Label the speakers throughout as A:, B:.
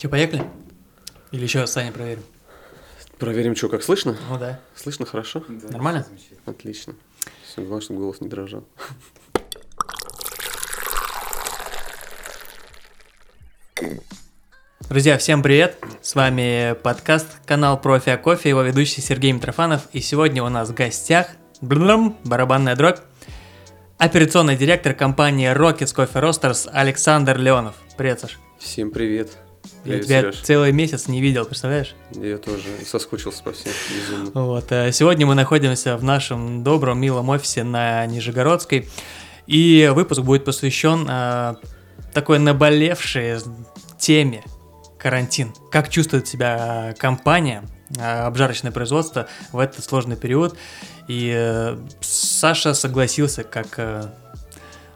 A: Че, поехали? Или еще Саня проверим?
B: Проверим, что, как слышно?
A: Ну да.
B: Слышно хорошо?
C: Да,
A: Нормально?
B: Отлично. Все, главное, чтобы голос не дрожал.
A: Друзья, всем привет! С вами подкаст, канал Профи о кофе, его ведущий Сергей Митрофанов. И сегодня у нас в гостях блум, барабанная дробь, операционный директор компании Rockets Coffee Roasters Александр Леонов. Привет, Саш.
B: Всем привет.
A: Я
B: Привет,
A: тебя
B: Серёж.
A: целый месяц не видел, представляешь?
B: Я тоже соскучился по всем безумно.
A: Вот, э, сегодня мы находимся в нашем добром, милом офисе на Нижегородской, и выпуск будет посвящен э, такой наболевшей теме карантин. Как чувствует себя компания, э, обжарочное производство в этот сложный период. И э, Саша согласился как э,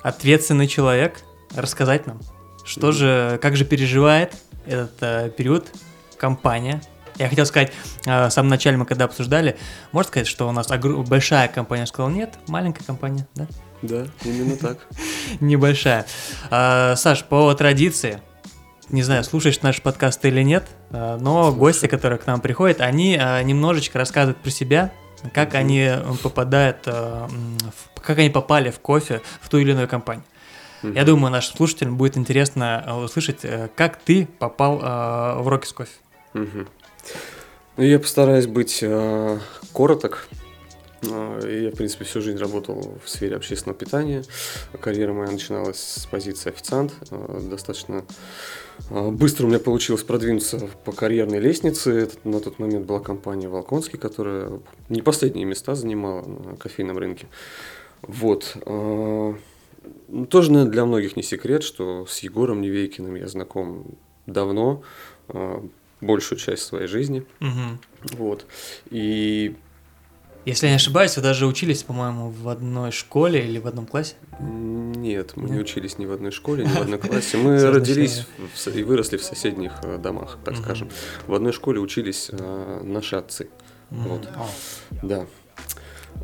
A: ответственный человек рассказать нам, что
B: Мгм.
A: же, как же переживает этот э, период компания. Я хотел сказать, э, в самом начале мы когда обсуждали, можно сказать, что у нас огр- большая компания, я сказал, нет, маленькая компания, да?
B: Да, именно так.
A: Небольшая. А, Саш, по традиции, не знаю, слушаешь наш подкаст или нет, а, но
B: Слушаю.
A: гости, которые к нам приходят, они а, немножечко рассказывают про себя, как они э, попадают, как они попали в кофе в ту или иную компанию. Я думаю, нашим слушателям будет интересно э, услышать, э, как ты попал э, в Рокис Кофе.
B: Ну, я постараюсь быть э, короток. Я, в принципе, всю жизнь работал в сфере общественного питания. Карьера моя начиналась с позиции официант. Достаточно быстро у меня получилось продвинуться по карьерной лестнице. На тот момент была компания «Волконский», которая не последние места занимала на кофейном рынке. Вот. Ну, Тоже, наверное, для многих не секрет, что с Егором Невейкиным я знаком давно, э, большую часть своей жизни.
A: Мгм.
B: Вот. И
A: Если я не ошибаюсь, вы даже учились, по-моему, в одной школе или в одном классе.
B: нет, мы не
A: Нет?
B: учились ни в одной школе, ни в одной классе. Мы родились и выросли в соседних э, домах, так скажем. В одной школе учились э, наши отцы. Вот.
A: О,
B: Да.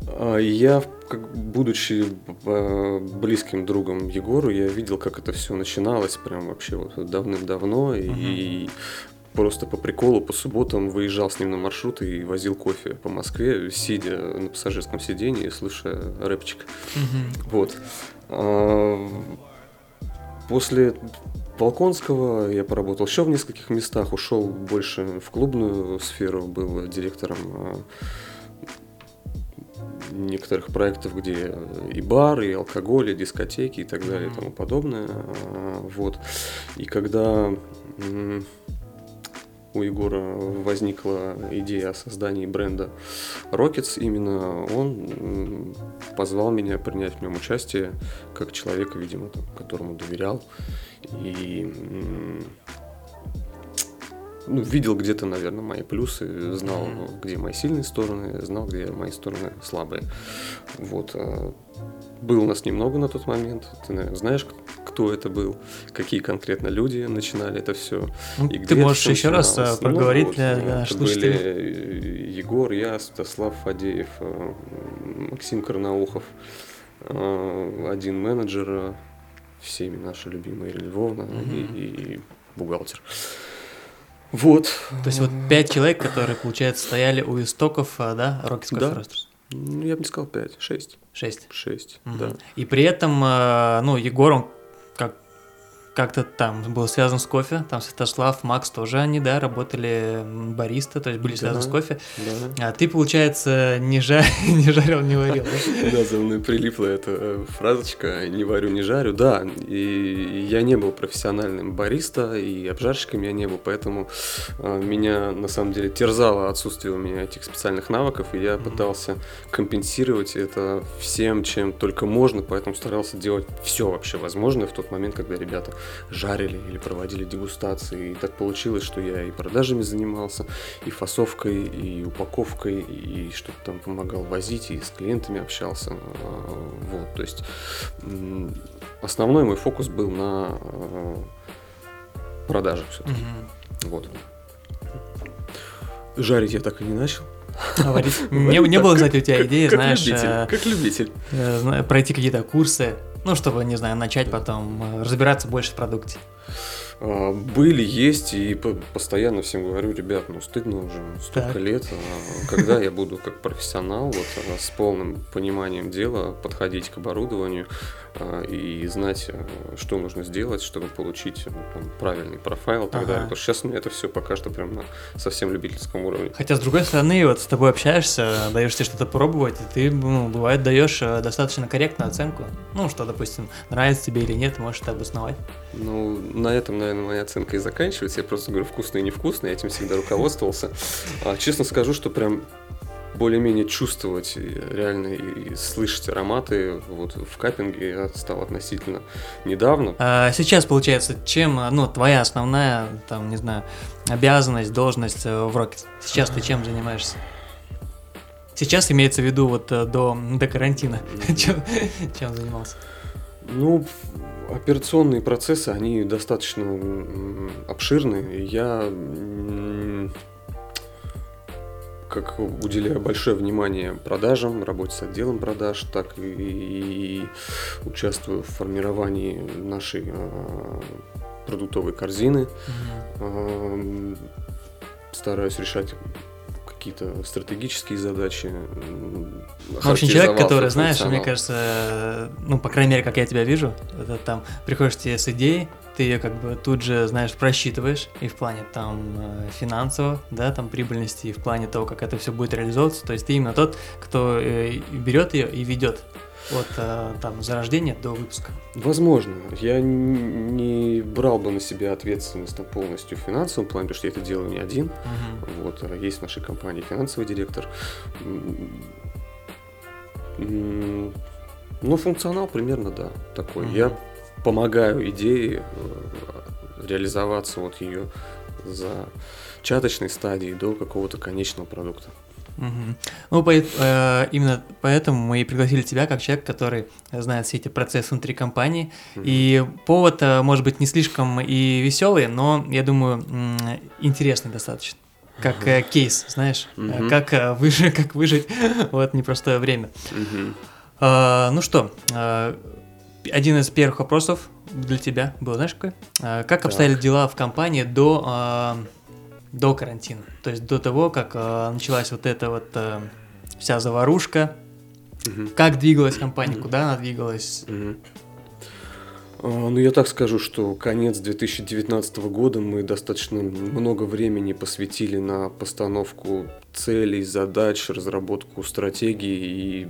B: А Я, как, будучи э, близким другом Егору, я видел, как это все начиналось, прям вообще вот давным-давно, и просто по приколу по субботам выезжал с ним на маршрут и возил кофе по Москве, сидя на пассажирском сиденье и слушая рэпчик.
A: мгм.
B: Вот. А, После Волконского я поработал еще в нескольких местах, ушел больше в клубную сферу, был директором а, некоторых проектов, где и бар, и алкоголь, и дискотеки и так далее и тому подобное. А, Вот. И когда у Егора возникла идея о создании бренда Rockets, именно он позвал меня принять в нем участие как человека, видимо, там, которому доверял. И ну, видел где-то, наверное, мои плюсы, знал,
A: Мгм.
B: где мои сильные стороны, знал, где мои стороны слабые. Вот. а, Был нас немного на тот момент. Ты, наверное, знаешь, кто это был, какие конкретно люди начинали это все.
A: Ну,
B: И
A: Ты можешь еще раз э, проговорить
B: Ну,
A: для, для
B: это
A: наших
B: были
A: слушателей.
B: э, Егор, я, Святослав Фадеев, э, Максим Карнаухов, э, один менеджер, э, всеми наши любимые Львовна
A: Мгм.
B: и, и бухгалтер. Вот.
A: То есть вот пять человек, которые, получается, стояли у истоков, а, да, Рокис Кофе
B: Да.
A: Roasters?
B: Ну, Я бы не сказал пять, шесть.
A: Шесть.
B: Шесть, да.
A: И при этом, э, ну, Егор, он как-то там был связан с кофе, там Святослав, Макс тоже они, да, работали бариста, то есть были связаны
B: Да.
A: с кофе.
B: Да.
A: А ты, получается, не, жа... не жарил, не варил, да?
B: За мной прилипла эта э, фразочка «не варю, не жарю». Да, и я не был профессиональным бариста, и обжарщиком я не был, поэтому э, меня на самом деле терзало отсутствие у меня этих специальных навыков, и я пытался компенсировать это всем, чем только можно, поэтому старался делать все вообще возможное в тот момент, когда ребята жарили или проводили дегустации. И так получилось, что я и продажами занимался, и фасовкой, и упаковкой, и что-то там помогал возить, и с клиентами общался. А, Вот, то есть основной мой фокус был на э, продаже все-таки.
A: Мгм.
B: Вот. Жарить я так и не начал.
A: А варить? Не, не было, кстати, у тебя идеи,
B: как
A: знаешь,
B: любитель,
A: э,
B: как любитель.
A: э, зна- пройти какие-то курсы, ну, чтобы, не знаю, начать потом э, разбираться больше в продукте.
B: А, были, есть, и постоянно всем говорю, ребят, ну стыдно уже, столько так. лет, а когда я буду как профессионал, вот а, с полным пониманием дела подходить к оборудованию и знать, что нужно сделать, чтобы получить ну, там, правильный профайл и так ага. далее. Потому что сейчас мне это все пока что прям на совсем любительском уровне.
A: Хотя, с другой стороны, вот с тобой общаешься, даешь тебе что-то пробовать, и ты, ну, бывает, даешь достаточно корректную оценку. Ну, что, допустим, нравится тебе или нет, можешь это обосновать.
B: Ну, на этом, наверное, моя оценка и заканчивается. Я просто говорю вкусно и невкусно, я этим всегда руководствовался. А, честно скажу, что прям более-менее чувствовать реально и слышать ароматы вот в капинге я стал относительно недавно.
A: А сейчас, получается, чем, ну, твоя основная, там, не знаю, обязанность, должность э, в Rocket? Сейчас ты чем занимаешься? Сейчас имеется в виду вот э, до, до карантина. чем, чем занимался?
B: Ну, операционные процессы, они достаточно обширны. Я как уделяю большое внимание продажам, работе с отделом продаж, так и, и участвую в формировании нашей э, продуктовой корзины. Угу. Э, стараюсь решать какие-то стратегические задачи.
A: В общем, человек, который, знаешь, мне кажется, ну, по крайней мере, как я тебя вижу, это там приходишь тебе с идеей, ты ее как бы тут же, знаешь, просчитываешь и в плане там э, финансово, да, там прибыльности, и в плане того, как это все будет реализовываться. То есть ты именно тот, кто э, берет ее и ведет от э, там зарождения до выпуска?
B: Возможно. Я не брал бы на себя ответственность там, полностью в финансовом плане, потому что я это делаю не один. Угу. Вот, а есть в нашей компании финансовый директор. Ну, функционал примерно, да, такой. Угу. Я помогаю идее э, реализоваться вот ее за чаточной стадии до какого-то конечного продукта.
A: Угу. Ну, по, э, именно поэтому мы и пригласили тебя как человек, который знает все эти процессы внутри компании. Угу. И повод, э, может быть, не слишком и веселый, но, я думаю, интересный достаточно. Как э, кейс, знаешь, угу. как, выжить, как выжить вот непростое время. Угу. Э, ну что, э, один из первых вопросов для тебя был, знаешь, какой? Э, как обстояли так. дела в компании до... Э, до карантина. То есть до того, как э, началась вот эта вот э, вся заварушка, угу. как двигалась компания, куда она двигалась. Угу.
B: Ну, я так скажу, что конец 2019 года мы достаточно много времени посвятили на постановку целей, задач, разработку стратегии и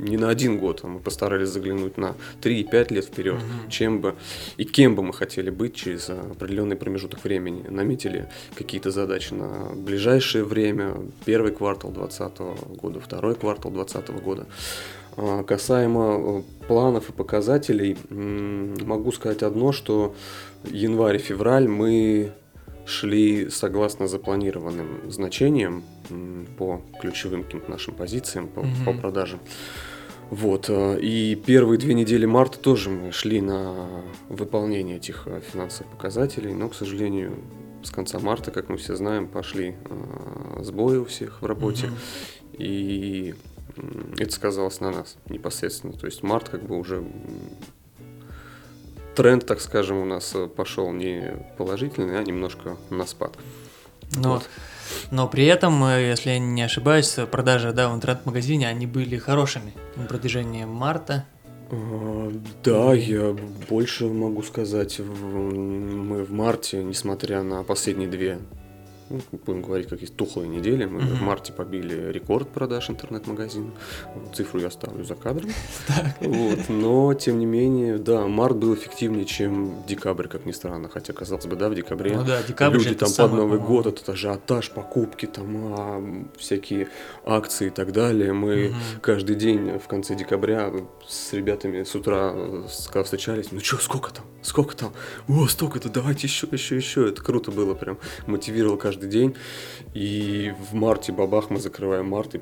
B: не на один год, а мы постарались заглянуть на 3-5 лет вперед, угу. чем бы и кем бы мы хотели быть через определенный промежуток времени. Наметили какие-то задачи на ближайшее время, первый квартал 2020 года, второй квартал 2020 года. А, касаемо э, планов и показателей, могу сказать одно, что январь-февраль мы шли согласно запланированным значениям по ключевым каким-то нашим позициям, по, mm по продажам. Вот, э, и первые две недели марта тоже мы шли на выполнение этих э, финансовых показателей, но, к сожалению, с конца марта, как мы все знаем, пошли э, сбои у всех в работе, угу. и это сказалось на нас непосредственно. То есть март как бы уже тренд, так скажем, у нас пошел не положительный, а немножко на спад.
A: Ну, вот. Но при этом, э, если я не ошибаюсь, продажи да, в интернет-магазине, они были хорошими на протяжении марта.
B: А, да, я больше могу сказать. Мы в марте, несмотря на последние две ну, будем говорить, какие тухлые недели. Мы mm-hmm. в марте побили рекорд продаж интернет-магазина. Цифру я оставлю за кадром. Вот. Но, тем не менее, да, март был эффективнее, чем декабрь, как ни странно. Хотя, казалось бы, да, в декабре ну, да, декабрь люди там под Новый год, этот ажиотаж, покупки, там а, всякие акции и так далее. Мы mm-hmm. каждый день в конце декабря с ребятами с утра встречались, ну что, сколько там, сколько там, о, столько-то, давайте еще, еще, еще. Это круто было, прям мотивировал каждый день. И в марте бабах мы закрываем март и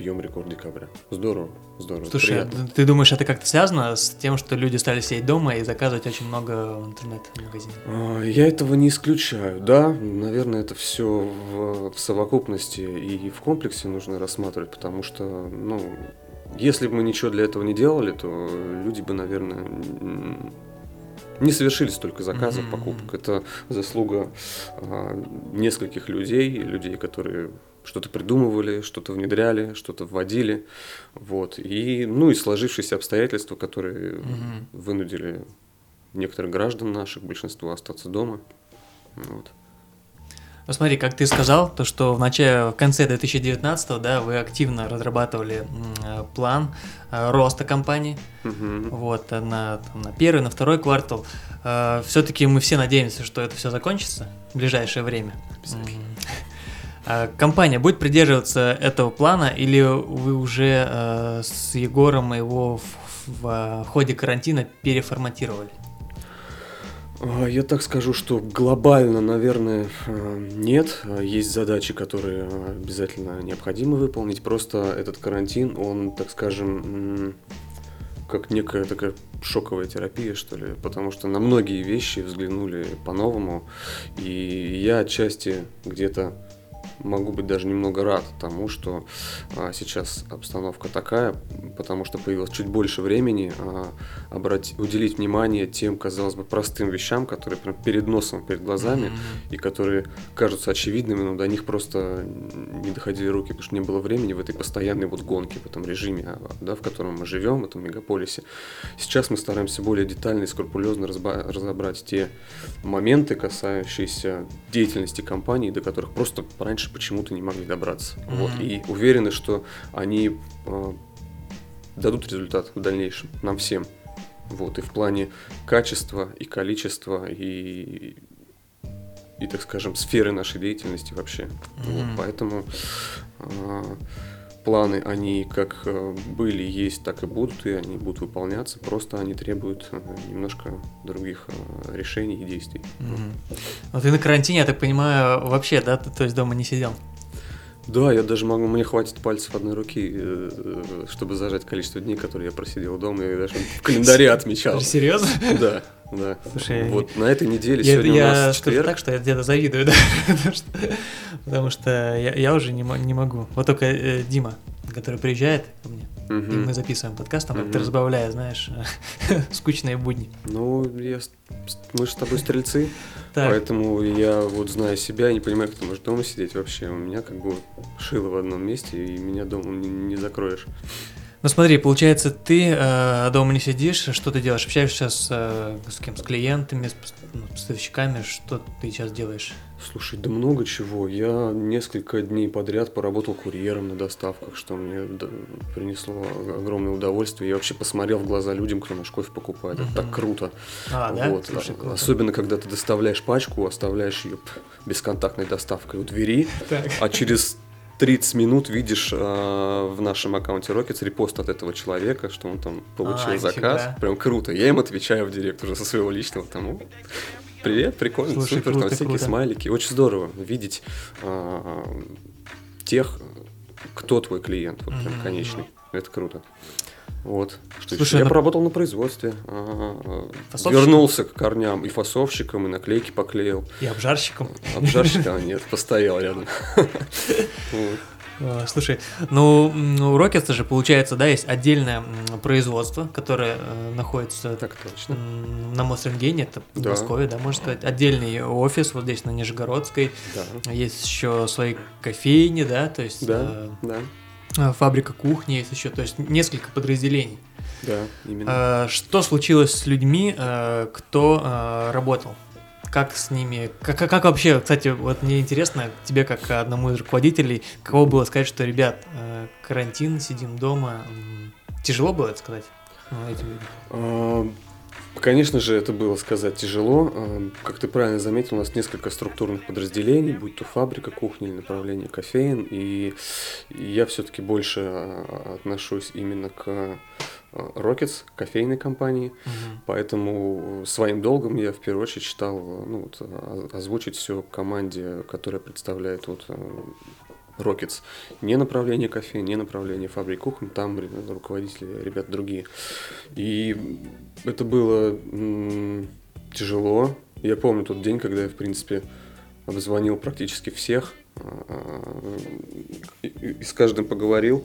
B: бьем рекорд декабря. Здорово, здорово.
A: Слушай, приятно. ты думаешь, это как-то связано с тем, что люди стали сидеть дома и заказывать очень много в интернет-магазине?
B: А, я этого не исключаю. Да, наверное, это все в, в совокупности и в комплексе нужно рассматривать, потому что, ну, если бы мы ничего для этого не делали, то люди бы, наверное, не совершили столько заказов, mm-hmm. покупок. Это заслуга а, нескольких людей, людей, которые что-то придумывали, что-то внедряли, что-то вводили, вот, и, ну, и сложившиеся обстоятельства, которые mm-hmm. вынудили некоторых граждан наших, большинство остаться дома, вот.
A: Ну смотри, как ты сказал, то что в начале, в конце 2019 да, вы активно разрабатывали план э, роста компании, угу. вот, на, на первый, на второй квартал. Э, Все-таки мы все надеемся, что это все закончится в ближайшее время. А компания будет придерживаться этого плана или вы уже э, с Егором его в, в, в ходе карантина переформатировали?
B: А, я так скажу, что глобально, наверное, э, нет. Есть задачи, которые обязательно необходимо выполнить. Просто этот карантин, он, так скажем, как некая такая шоковая терапия, что ли, потому что на многие вещи взглянули по-новому, и я отчасти где-то могу быть даже немного рад тому, что а, сейчас обстановка такая, потому что появилось чуть больше времени а, обрати, уделить внимание тем, казалось бы, простым вещам, которые прям перед носом, перед глазами, mm-hmm. и которые кажутся очевидными, но до них просто не доходили руки, потому что не было времени в этой постоянной вот гонке, в этом режиме, а, да, в котором мы живем, в этом мегаполисе. Сейчас мы стараемся более детально и скрупулезно разобрать те моменты, касающиеся деятельности компании, до которых просто раньше почему-то не могли добраться. Mm-hmm. Вот, и уверены, что они э, дадут результат в дальнейшем нам всем. Вот, и в плане качества, и количества, и, и так скажем, сферы нашей деятельности вообще. Mm-hmm. Вот, поэтому э, планы, они как э, были, есть, так и будут, и они будут выполняться, просто они требуют э, немножко других э, решений и действий.
A: Mm-hmm. Вот ты на карантине, я так понимаю, вообще, да, ты, то есть дома не сидел?
B: Да, я даже могу, мне хватит пальцев одной руки, чтобы зажать количество дней, которые я просидел дома, и даже в календаре отмечал.
A: Серьезно?
B: Да. Да. Слушай, вот на этой неделе я, сегодня
A: я
B: у нас
A: четверг. так, что я где-то завидую, да, потому что, потому что я, я уже не, не могу. Вот только э, Дима, который приезжает ко мне, угу. и мы записываем подкаст, там угу. как-то разбавляя, знаешь, скучные будни.
B: Ну, я, мы же с тобой стрельцы, поэтому я вот зная себя, не понимаю, как ты можешь дома сидеть вообще. У меня как бы шило в одном месте, и меня дома не, не закроешь.
A: Ну смотри, получается, ты э, дома не сидишь, что ты делаешь? Общаешься с, э, с кем? С клиентами, с ну, поставщиками? Что ты сейчас делаешь?
B: Слушай, да много чего. Я несколько дней подряд поработал курьером на доставках, что мне принесло огромное удовольствие. Я вообще посмотрел в глаза людям, кто наш кофе покупает. Это так круто.
A: А, да? Вот. Слушай,
B: круто. Особенно, когда ты доставляешь пачку, оставляешь ее бесконтактной доставкой у двери, так. а через 30 минут видишь э, в нашем аккаунте Rockets репост от этого человека, что он там получил а, заказ. Нифига. Прям круто. Я им отвечаю в директ уже со своего личного тому. Привет, прикольно, Слушай, супер, круто, там всякие круто. смайлики. Очень здорово видеть э, тех, кто твой клиент, вот прям конечный. Это круто. Вот. Что Слушай, еще? Я на... поработал на производстве. А, вернулся к корням и фасовщиком, и наклейки поклеил.
A: И обжарщиком.
B: Обжарщика нет, постоял рядом.
A: А, слушай, ну у Rockets же получается, да, есть отдельное производство, которое э, находится
B: так точно.
A: на Мосренгене, это в да. Москве, да, можно сказать. Отдельный офис вот здесь на Нижегородской. Да. Есть еще свои кофейни, да, то есть.
B: Да, э, да
A: Э, фабрика кухни есть еще, то есть несколько подразделений.
B: Да, именно.
A: Э, что случилось с людьми, э, кто работал? Как с ними, как, как вообще, кстати, вот мне интересно, тебе как одному из руководителей, кого было сказать, что, ребят, карантин, сидим дома, тяжело было это сказать этим
B: людям? Конечно же, это было сказать тяжело. А, как ты правильно заметил, у нас несколько структурных подразделений, будь то фабрика, кухня или направление кофеин. И я все-таки больше а, отношусь именно к а, Rockets, кофейной компании. Угу. Поэтому своим долгом я в первую очередь считал ну, вот, озвучить все команде, которая представляет вот, Rockets. Не направление кафе, не направление фабрик кухни, там руководители, ребята другие. И это было м- тяжело. Я помню тот день, когда я, в принципе, обзвонил практически всех, а, и, с каждым поговорил,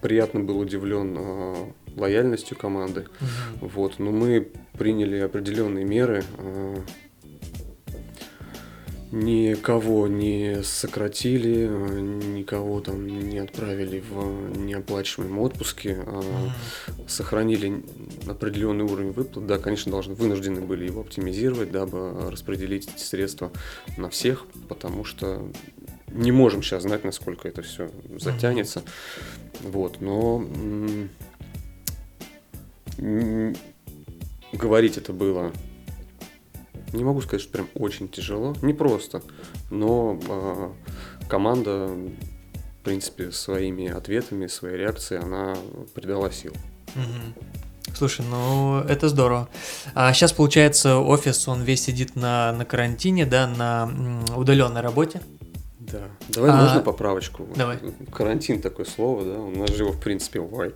B: приятно был удивлен а, лояльностью команды.
A: Мгм.
B: Вот, но мы приняли определенные меры. Никого не сократили, никого там не отправили в неоплачиваемые отпуски, а сохранили определенный уровень выплат. Да, конечно, должны вынуждены были его оптимизировать, дабы распределить эти средства на всех, потому что не можем сейчас знать, насколько это все затянется. Вот, но м, м, говорить это было, не могу сказать, что прям очень тяжело, не просто, но а, команда, в принципе, своими ответами, своей реакцией, она придала сил.
A: Мгм. Слушай, ну это здорово. А сейчас, получается, офис, он весь сидит на, на карантине, да, на удаленной работе.
B: Да. Давай
A: А,
B: можно поправочку?
A: давай.
B: Карантин такое слово, да? У нас же его, в принципе, ой,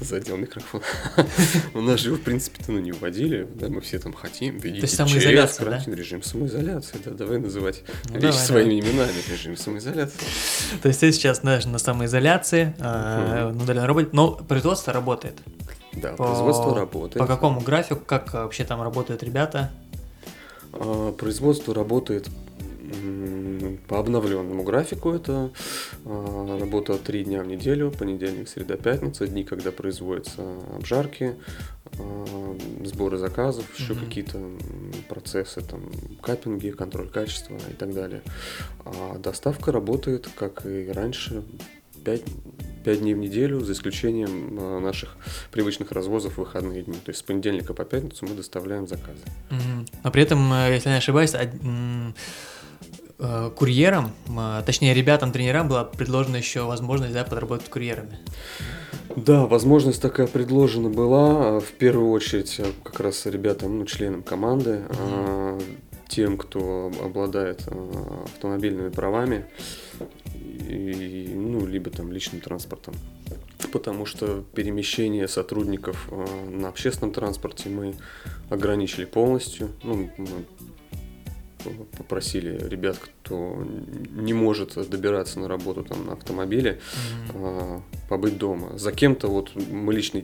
B: задел микрофон. У нас же его, в принципе-то, ну, не вводили, да, мы все там хотим, видите,
A: есть самоизоляция, да?
B: карантин, режим самоизоляции, да, давай называть
A: Ну,
B: вещи своими именами, режим самоизоляции.
A: То есть ты сейчас, знаешь, на самоизоляции, а, на удаленной работе, но производство работает.
B: Да, производство работает.
A: По какому графику, как вообще там работают ребята?
B: А, Производство работает по обновленному графику. Это а, работа три дня в неделю, понедельник, среда, пятница, дни, когда производятся обжарки, а, сборы заказов, еще
A: Мгм.
B: какие-то процессы, там, капинги, контроль качества и так далее. А доставка работает, как и раньше, 5, дней в неделю, за исключением а, наших привычных развозов в выходные дни. То есть с понедельника по пятницу мы доставляем заказы.
A: Мгм. Но при этом, э, если не ошибаюсь, од- курьерам, э, точнее ребятам, тренерам была предложена еще возможность да, подработать курьерами.
B: Да, возможность такая предложена была. а, В первую очередь, как раз ребятам, ну, членам команды, а, тем, кто обладает автомобильными правами, и, ну, либо там личным транспортом. Потому что перемещение сотрудников на общественном транспорте мы ограничили полностью. Ну, мы попросили ребят, кто не может добираться на работу там на автомобиле, а, побыть дома. За кем-то вот мы лично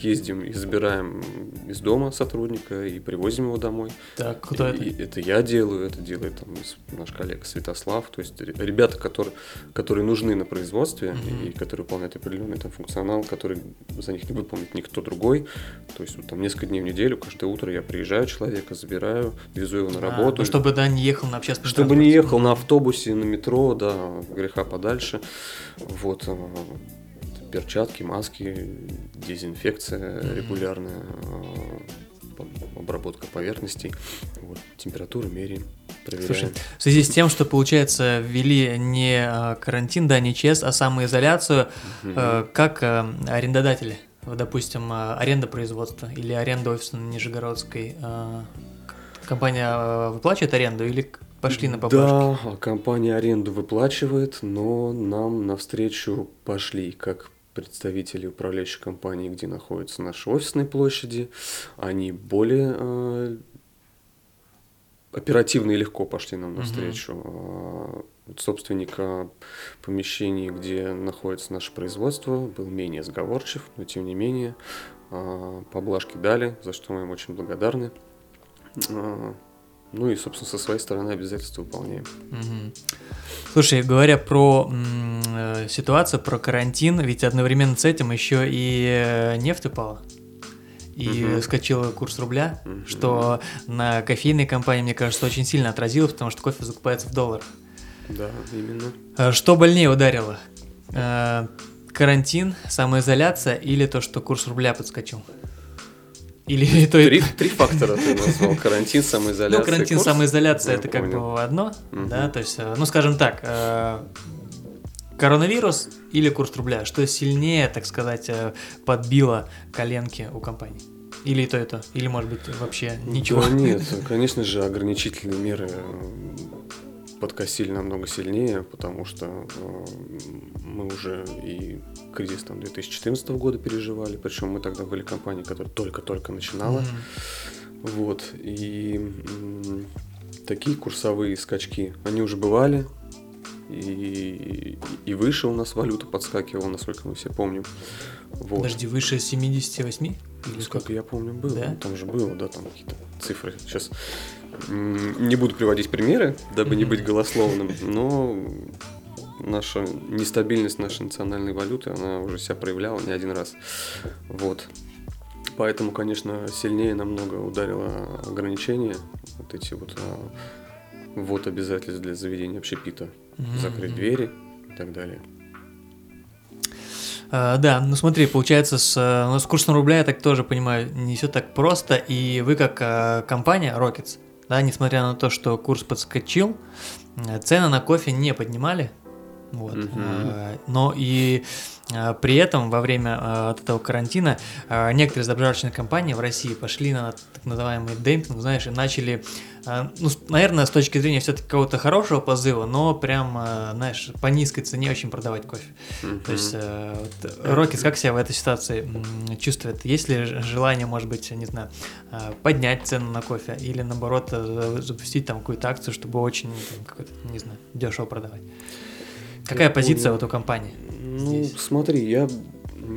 B: ездим и забираем из дома сотрудника и привозим его домой.
A: Так, кто
B: И-
A: это?
B: и это я делаю, это делает там наш коллега Святослав. То есть ре- ребята, которые, которые нужны на производстве
A: Мгм.
B: и которые выполняют определенный там функционал, который за них не выполнит никто другой. То есть вот там несколько дней в неделю, каждое утро я приезжаю человека, забираю, везу его на
A: А,
B: работу.
A: ну, чтобы да, не ехал на общественном
B: Чтобы не ехал на автобусе, на метро, да, греха подальше. Вот э, перчатки, маски, дезинфекция регулярная, э, обработка поверхностей. Вот, температуру меряем, проверяем.
A: Слушай, В связи с тем, что, получается, ввели не э, карантин, да, не ЧС, а самоизоляцию, э, как арендодатели, допустим, аренда производства или аренда офиса на Нижегородской, компания э, выплачивает аренду или пошли на поблажки?
B: Да, компания аренду выплачивает, но нам навстречу пошли как представители управляющей компании, где находятся наши офисные площади. Они более э, оперативно и легко пошли нам навстречу. А, вот Собственник а, помещений, где находится наше производство, был менее сговорчив, но тем не менее а, поблажки дали, за что мы им очень благодарны. А, Ну и, собственно, со своей стороны обязательства выполняем.
A: Мгм. Слушай, говоря про м, э, ситуацию, про карантин, ведь одновременно с этим еще и э, нефть упала. И
B: Мгм.
A: скачил курс рубля,
B: Мгм.
A: что на кофейной компании, мне кажется, очень сильно отразилось, потому что кофе закупается в долларах.
B: Да, именно.
A: Э, Что больнее ударило? Карантин, самоизоляция или то, что курс рубля подскочил? Или то,
B: Три, три фактора ты назвал. Карантин, самоизоляция.
A: Ну, карантин,
B: курс.
A: самоизоляция это как
B: понял.
A: бы одно,
B: Мгм.
A: да, то есть, э, ну, скажем так, э, коронавирус или курс рубля, что сильнее, так сказать, э, подбило коленки у компании? Или то, и то, или, может быть, вообще ничего?
B: Да нет, конечно же, ограничительные меры подкосили намного сильнее, потому что э, мы уже и кризис там 2014 года переживали, причем мы тогда были компанией, которая только-только начинала.
A: Мгм.
B: Вот, и такие курсовые скачки, они уже бывали, и, и выше у нас валюта подскакивала, насколько мы все помним.
A: Вот. Подожди, выше 78? Или
B: сколько сколько? я помню, было. Да? Там же было, да, там какие-то цифры. Сейчас не буду приводить примеры, дабы не быть голословным, но наша нестабильность нашей национальной валюты, она уже себя проявляла не один раз. Вот. Поэтому, конечно, сильнее намного ударило ограничение, вот эти вот а, вот обязательств для заведения общепита, mm-hmm. закрыть двери и так далее.
A: Uh, да, ну смотри, получается, с, ну, с курсом рубля, я так тоже понимаю, не все так просто, и вы как uh, компания Rockets, да, несмотря на то, что курс подскочил, цены на кофе не поднимали, вот. Uh-huh. Но и а, при этом во время этого карантина некоторые забрачные компании в России пошли на так называемый демпинг, знаешь, и начали, ну, наверное, с точки зрения все-таки какого-то хорошего позыва, но прям, знаешь, по низкой цене очень продавать кофе. Mm-hmm. То есть, вот, Рокис как себя в этой ситуации чувствует? Есть ли желание, может быть, не знаю, поднять цену на кофе или, наоборот, запустить там какую-то акцию, чтобы очень, там, не знаю, дешево продавать? Какая я позиция помню. вот у компании?
B: Ну, здесь? смотри, я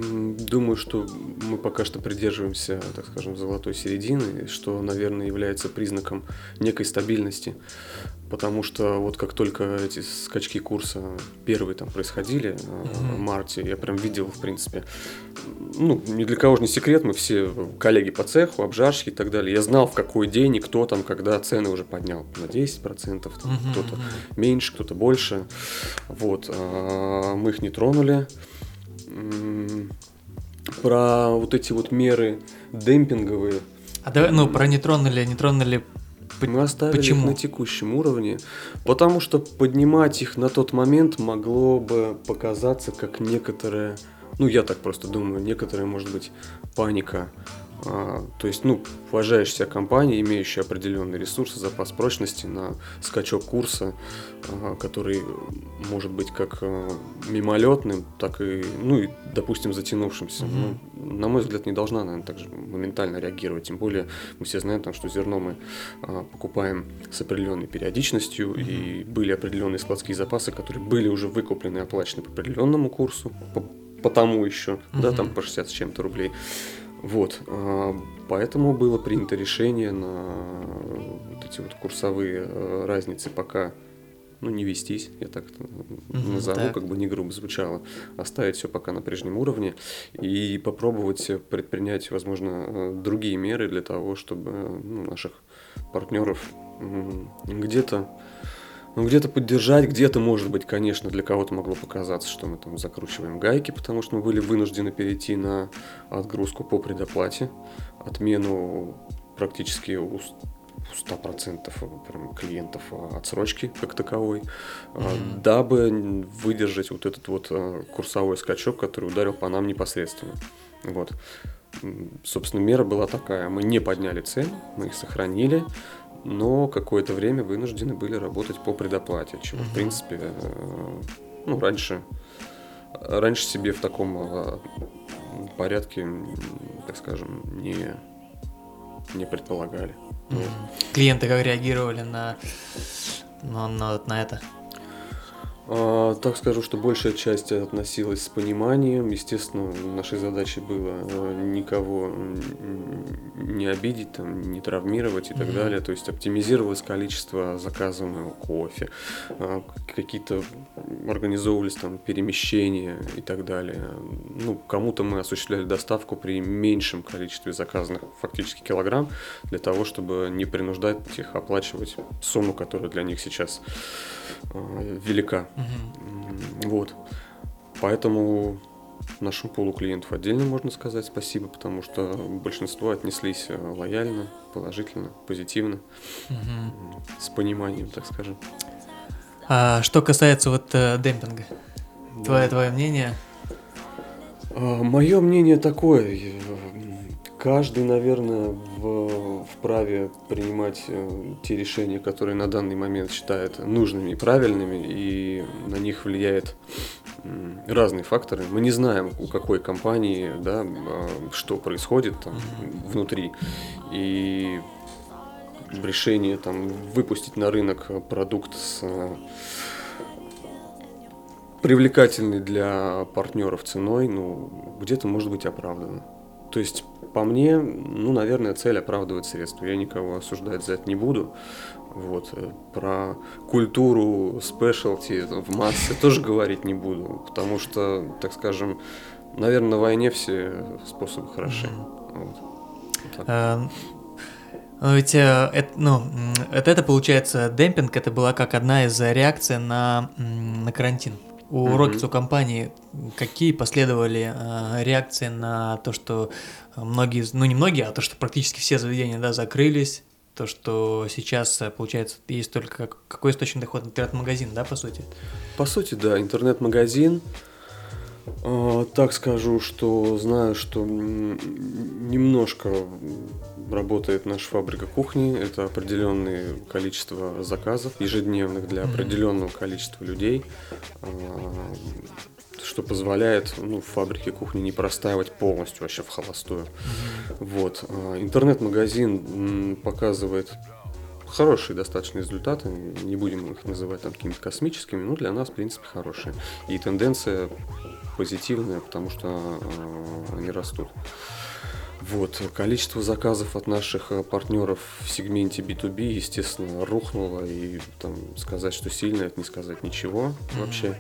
B: думаю, что мы пока что придерживаемся, так скажем, золотой середины, что, наверное, является признаком некой стабильности потому что вот как только эти скачки курса первые там происходили mm-hmm. в марте, я прям видел, в принципе, ну, ни для кого же не секрет, мы все коллеги по цеху, обжарщики и так далее, я знал, в какой день и кто там, когда цены уже поднял на 10%, там, mm-hmm. кто-то меньше, кто-то больше, вот, а, мы их не тронули, про вот эти вот меры демпинговые,
A: а давай, ну, про не тронули, не тронули
B: мы оставили Почему? их на текущем уровне, потому что поднимать их на тот момент могло бы показаться как некоторая, ну я так просто думаю, некоторая, может быть, паника а, то есть, ну, уважающаяся компания, имеющая определенные ресурсы, запас прочности на скачок курса, а, который может быть как а, мимолетным, так и, ну, и, допустим, затянувшимся. Mm-hmm. Ну, на мой взгляд, не должна, наверное, также моментально реагировать. Тем более, мы все знаем, там, что зерно мы покупаем с определенной периодичностью, mm-hmm. и были определенные складские запасы, которые были уже выкуплены и оплачены по определенному курсу, по, по тому еще, mm-hmm. да, там по 60 с чем-то рублей. Вот, а, поэтому было принято решение на вот эти вот курсовые э, разницы пока ну, не вестись, я так это назову, так. как бы не грубо звучало, оставить все пока на прежнем уровне и попробовать предпринять, возможно, э, другие меры для того, чтобы ну, наших партнеров где-то ну, где-то поддержать, где-то, может быть, конечно, для кого-то могло показаться, что мы там закручиваем гайки, потому что мы были вынуждены перейти на отгрузку по предоплате, отмену практически у 100% прям клиентов отсрочки как таковой, mm-hmm. дабы выдержать вот этот вот а, курсовой скачок, который ударил по нам непосредственно. Вот. Собственно, мера была такая. Мы не подняли цены, мы их сохранили, но какое-то время вынуждены были работать по предоплате, чего, угу. в принципе, э, ну, раньше, раньше себе в таком э, порядке, так скажем, не, не предполагали.
A: Угу. Клиенты как реагировали на, на, на, на это?
B: А, так скажу, что большая часть относилась с пониманием. Естественно, нашей задачей было э, никого не обидеть, там, не травмировать и так mm-hmm. далее. То есть оптимизировалось количество заказанного кофе, а, какие-то организовывались там перемещения и так далее. Ну, кому-то мы осуществляли доставку при меньшем количестве заказанных фактически килограмм для того, чтобы не принуждать их оплачивать сумму, которая для них сейчас э, велика. Угу. Вот. Поэтому нашему полу клиентов отдельно можно сказать спасибо, потому что большинство отнеслись э, лояльно, положительно, позитивно, угу. с пониманием, так скажем.
A: А что касается вот э, демпинга, да. твое, твое мнение?
B: А, мое мнение такое, каждый, наверное, в, вправе принимать э, те решения, которые на данный момент считает нужными и правильными, и на них влияет разные факторы. Мы не знаем, у какой компании, да, а, что происходит там внутри. И решение там, выпустить на рынок продукт с э, привлекательной для партнеров ценой, ну, где-то может быть оправдано. То есть, по мне, ну, наверное, цель оправдывает средства. Я никого осуждать за это не буду. Вот. Э, про культуру спешлти в массе тоже говорить не буду, потому что, так скажем, наверное, на войне все способы хороши. Вот.
A: Вот но ведь э, это, ну, это, это получается демпинг, это была как одна из реакций на, на карантин. У mm-hmm. Rockets, у компании, какие последовали э, реакции на то, что многие, ну не многие, а то, что практически все заведения да, закрылись, то, что сейчас, э, получается, есть только какой источник дохода? Интернет-магазин, да, по сути?
B: По сути, да, интернет-магазин. А, так скажу, что знаю, что немножко работает наша фабрика кухни. Это определенное количество заказов ежедневных для определенного количества людей, а, что позволяет ну, в фабрике кухни не простаивать полностью вообще в холостую. Вот. А, интернет-магазин показывает хорошие достаточно результаты, не будем их называть там какими-то космическими, но для нас, в принципе, хорошие. И тенденция позитивная, потому что э, они растут. Вот, количество заказов от наших э, партнеров в сегменте B2B, естественно, рухнуло, и там сказать, что сильно, это не сказать ничего mm-hmm. вообще.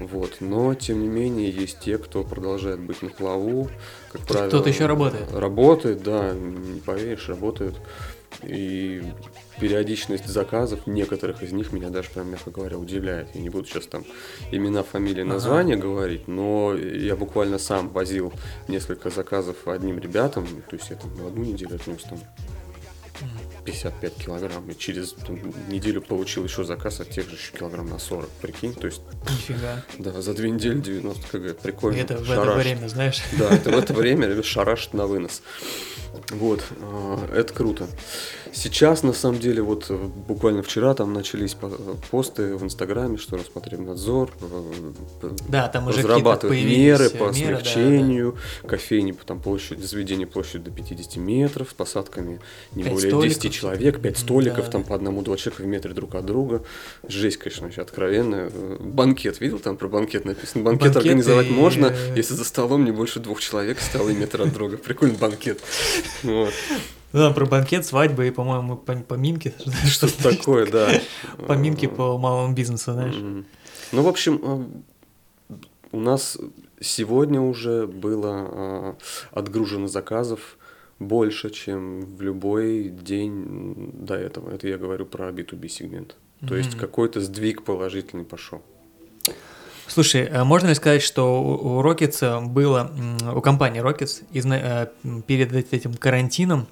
B: Вот, но тем не менее есть те, кто продолжает быть на плаву,
A: как правило. Кто-то еще работает.
B: Работает, да, не поверишь, работают. И периодичность заказов некоторых из них меня даже, прям, мягко говоря, удивляет. Я не буду сейчас там имена, фамилии, названия ага. говорить, но я буквально сам возил несколько заказов одним ребятам, то есть я там в одну неделю отнес там 55 килограмм, и через неделю получил еще заказ от тех же еще килограмм на 40, прикинь, то есть...
A: Нифига.
B: Да, за две недели 90 кг, прикольно.
A: Это в это время, знаешь?
B: Да, это в это время шарашит на вынос. Вот, а, это круто. Сейчас, на самом деле, вот э, буквально вчера там начались посты в Инстаграме, что Роспотребнадзор
A: э, да, там уже
B: разрабатывает меры по меры, смягчению, да, да. кофейни, там площадь, заведение площадь до 50 метров, с посадками не более столиков. 10 человек, 5 столиков, да, там по одному, два человека в метре друг от друга. Жесть, конечно, вообще откровенно. Банкет, видел там про банкет написано? Банкет, банкет организовать и... можно, если за столом не больше двух человек столы метр от друга. Прикольный банкет. Вот.
A: Ну, да, про банкет, свадьбы и, по-моему, поминки.
B: Что-то такое, да.
A: Поминки по малому бизнесу, знаешь.
B: Ну, в общем, э, у нас сегодня уже было э, отгружено заказов больше, чем в любой день до этого. Это я говорю про B2B сегмент. То есть какой-то сдвиг положительный пошел.
A: Слушай, а можно ли сказать, что у Rockets было, у компании Rockets э, перед этим карантином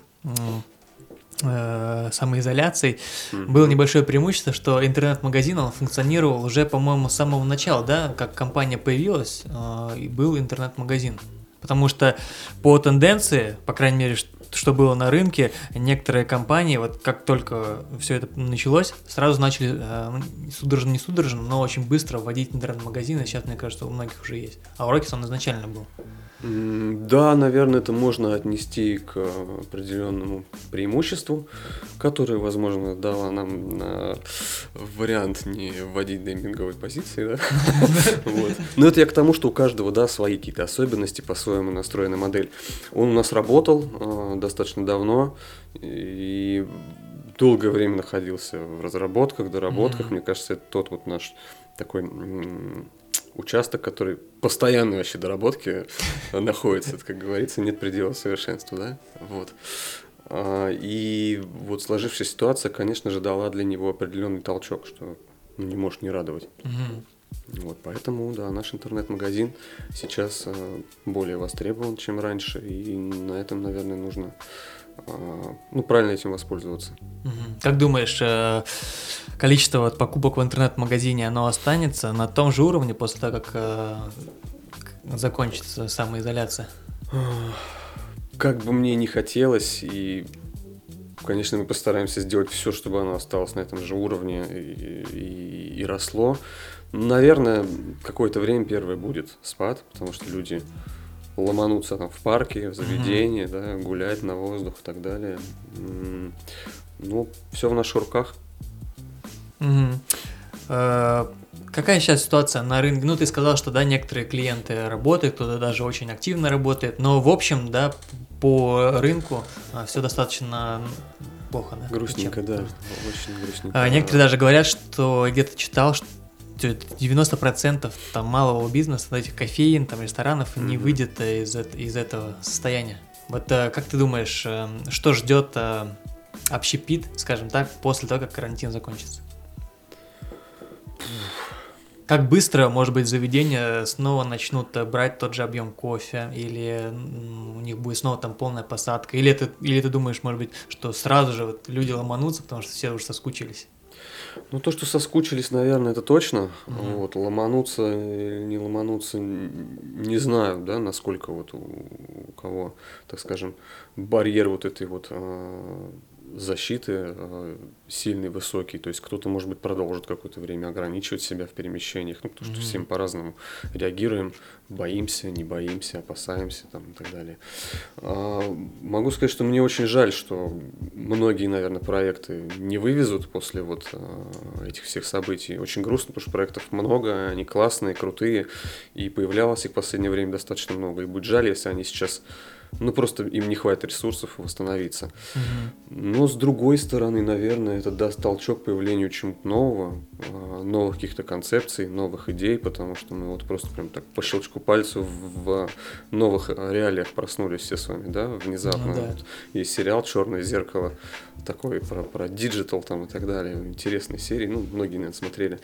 A: э, самоизоляцией, mm-hmm. было небольшое преимущество, что интернет-магазин он функционировал уже, по-моему, с самого начала, да, как компания появилась, э, и был интернет-магазин. Потому что по тенденции, по крайней мере, что было на рынке, некоторые компании, вот как только все это началось, сразу начали э, судорожно, не судорожно, но очень быстро вводить интернет-магазины. Сейчас, мне кажется, у многих уже есть. А Рокис он изначально был.
B: Да, наверное, это можно отнести к определенному преимуществу, которое, возможно, дало нам на вариант не вводить демпинговые позиции. Да? Но это я к тому, что у каждого да, свои какие-то особенности, по-своему настроена модель. Он у нас работал э, достаточно давно и долгое время находился в разработках, доработках. Мне кажется, это тот вот наш такой участок, который постоянной вообще доработки находится, как говорится, нет предела совершенству, да, вот. А, и вот сложившаяся ситуация, конечно же, дала для него определенный толчок, что ну, не может не радовать. Вот, поэтому, да, наш интернет-магазин сейчас а, более востребован, чем раньше, и на этом, наверное, нужно ну, правильно этим воспользоваться.
A: Как думаешь, э, количество вот покупок в интернет-магазине, оно останется на том же уровне после того, как э, закончится самоизоляция?
B: Как бы мне не хотелось, и, конечно, мы постараемся сделать все, чтобы оно осталось на этом же уровне и, и, и росло. Наверное, какое-то время первое будет спад, потому что люди ломануться там в парке, в заведении, mm-hmm. да, гулять на воздух и так далее. Ну, все в наших руках.
A: Э, Какая сейчас ситуация на рынке? Ну, ты сказал, что, да, некоторые клиенты работают, кто-то даже очень активно работает, но, в общем, да, по рынку все достаточно плохо, да?
B: Грустненько,
A: Чем?
B: да. Очень грустненько.
A: А, Некоторые даже говорят, что где-то читал, что 90% там малого бизнеса, вот этих кофеин, там ресторанов не
B: Мгм.
A: выйдет э, из, из этого состояния. Вот э, как ты думаешь, э, что ждет общепит, скажем так, после того, как карантин закончится? Как быстро, может быть, заведения снова начнут брать тот же объем кофе, или у них будет снова там полная посадка, или ты, или ты думаешь, может быть, что сразу же вот люди ломанутся, потому что все уже соскучились?
B: Ну, то, что соскучились, наверное, это точно.
A: Мгм.
B: Вот, ломануться или не ломануться, не знаю, да, насколько вот у, у кого, так скажем, барьер вот этой вот а, защиты а, сильный, высокий. То есть кто-то, может быть, продолжит какое-то время ограничивать себя в перемещениях, ну, потому что
A: Мгм.
B: всем по-разному реагируем, боимся, не боимся, опасаемся там и так далее. А, Могу сказать, что мне очень жаль, что многие, наверное, проекты не вывезут после вот а, этих всех событий. Очень грустно, потому что проектов много, они классные, крутые, и появлялось их в последнее время достаточно много. И будет жаль, если они сейчас, ну просто им не хватит ресурсов восстановиться. Но с другой стороны, наверное, это даст толчок появлению чему-то нового, а, новых каких-то концепций, новых идей, потому что мы вот просто прям так по щелчку пальцев в новых реалиях проснулись все с вами, да, внезапно.
A: Ну да.
B: Вот есть сериал «Черное зеркало», такой про, про digital там и так далее, интересные серии, ну, многие, наверное, смотрели.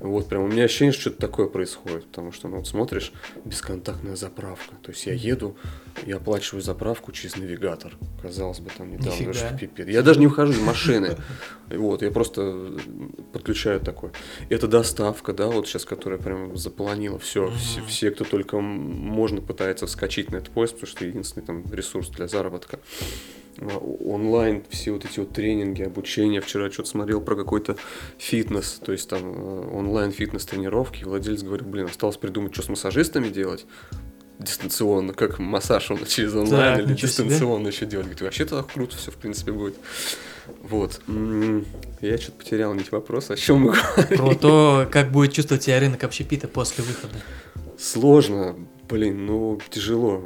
B: Вот прям у меня ощущение, что что-то такое происходит, потому что, ну, вот смотришь, бесконтактная заправка, то есть я еду, я оплачиваю заправку через навигатор, казалось бы, там недавно,
A: Нифига.
B: что пипец. Я даже не выхожу из машины. Вот, я просто подключаю такое. Это доставка, да, вот сейчас, которая прям заполонила все. Все, кто только можно, пытается вскочить на этот поезд, потому что единственный там ресурс для заработка. А, Онлайн, все вот эти вот тренинги, обучение. Вчера что-то смотрел про какой-то фитнес, то есть там э, онлайн фитнес тренировки. И владелец говорит, блин, осталось придумать, что с массажистами делать дистанционно, как массаж он через онлайн
A: Так,
B: или
A: ничего себе.
B: дистанционно еще делать. Говорит, вообще тогда круто все, в принципе, будет. Вот. Я что-то потерял нить вопроса. О чем мы говорим?
A: Про то, как будет чувствовать себя рынок общепита после выхода.
B: Сложно, блин, ну тяжело.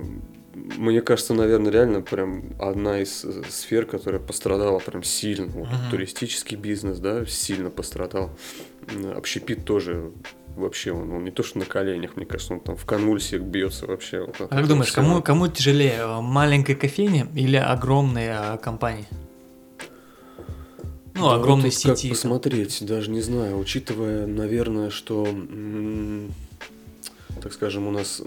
B: Мне кажется, наверное, реально прям одна из э, сфер, которая пострадала прям сильно. Вот,
A: Мгм.
B: Туристический бизнес, да, сильно пострадал. Общепит тоже вообще, он, он не то что на коленях, мне кажется, он там в конвульсиях бьется вообще. вот от
A: А как думаешь, кому, кому тяжелее, э, маленькой кофейне или огромной э, компании? Ну,
B: Да,
A: огромной
B: как
A: сети. там.
B: посмотреть, даже не знаю, учитывая, наверное, что, м, так скажем, у нас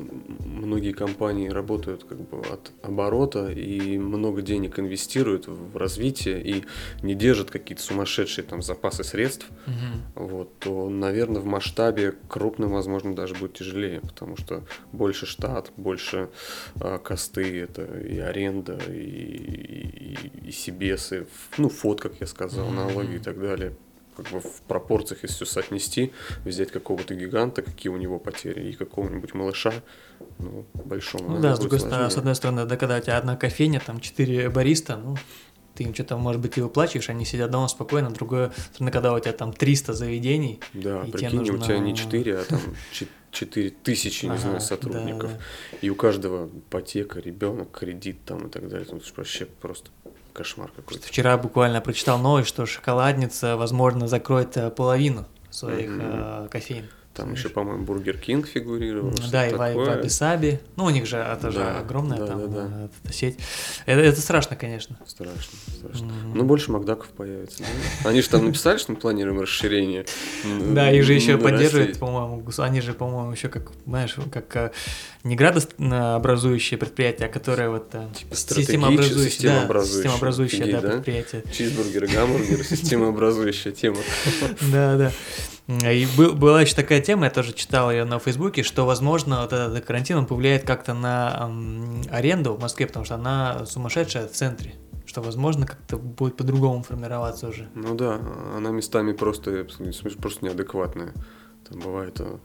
B: многие компании работают как бы от оборота и много денег инвестируют в развитие и не держат какие-то сумасшедшие там запасы средств,
A: Мгм.
B: вот, то, наверное, в масштабе крупным, возможно, даже будет тяжелее, потому что больше штат, больше а, косты, это и аренда, и, и, и себесы, ф- ну, фот, как я сказал,
A: Мгм.
B: налоги и так далее. Как бы в пропорциях, если все соотнести, взять какого-то гиганта, какие у него потери, и какого-нибудь малыша, ну, большому.
A: Ну да, с другой стороны, с одной стороны, да, когда у тебя одна кофейня, там четыре бариста, ну, ты им что-то, может быть, и выплачиваешь, они сидят дома спокойно. С другой стороны, когда у тебя там 300 заведений,
B: Да,
A: и
B: прикинь, у
A: нужно-
B: тебя не 4, а там 4 тысячи, не
A: Ага,
B: знаю,
A: да,
B: сотрудников.
A: да.
B: И у каждого ипотека, ребенок, кредит там и так далее. Там вообще просто кошмар какой-то.
A: Вчера буквально прочитал новость, что шоколадница, возможно, закроет э, половину своих
B: Мгм.
A: э, кофеин.
B: Там еще, по-моему, Бургер Кинг фигурировал.
A: Да, и в
B: такое.
A: Ваби-Саби. Ну, у них же это же
B: Да,
A: огромная
B: да,
A: там
B: да, да.
A: э, эта сеть. Это, это страшно, конечно.
B: Страшно, страшно.
A: М.
B: Ну, больше Макдаков появится. да? Они же там написали, что мы планируем расширение.
A: Да, их же еще поддерживают, по-моему, они же, по-моему, еще как, знаешь, как э, не градообразующее предприятие, а которое вот э,
B: Типа
A: системообразующее,
B: системообразующее.
A: да? предприятие.
B: Чизбургеры, гамбургеры, системообразующая тема.
A: Да, да. И был- была еще такая тема, я тоже читал ее на Фейсбуке, что, возможно, вот этот карантин он повлияет как-то на м, аренду в Москве, потому что она сумасшедшая в центре. Что, возможно, как-то будет по-другому формироваться уже.
B: Ну да, она местами просто, просто неадекватная. Там бывает, э,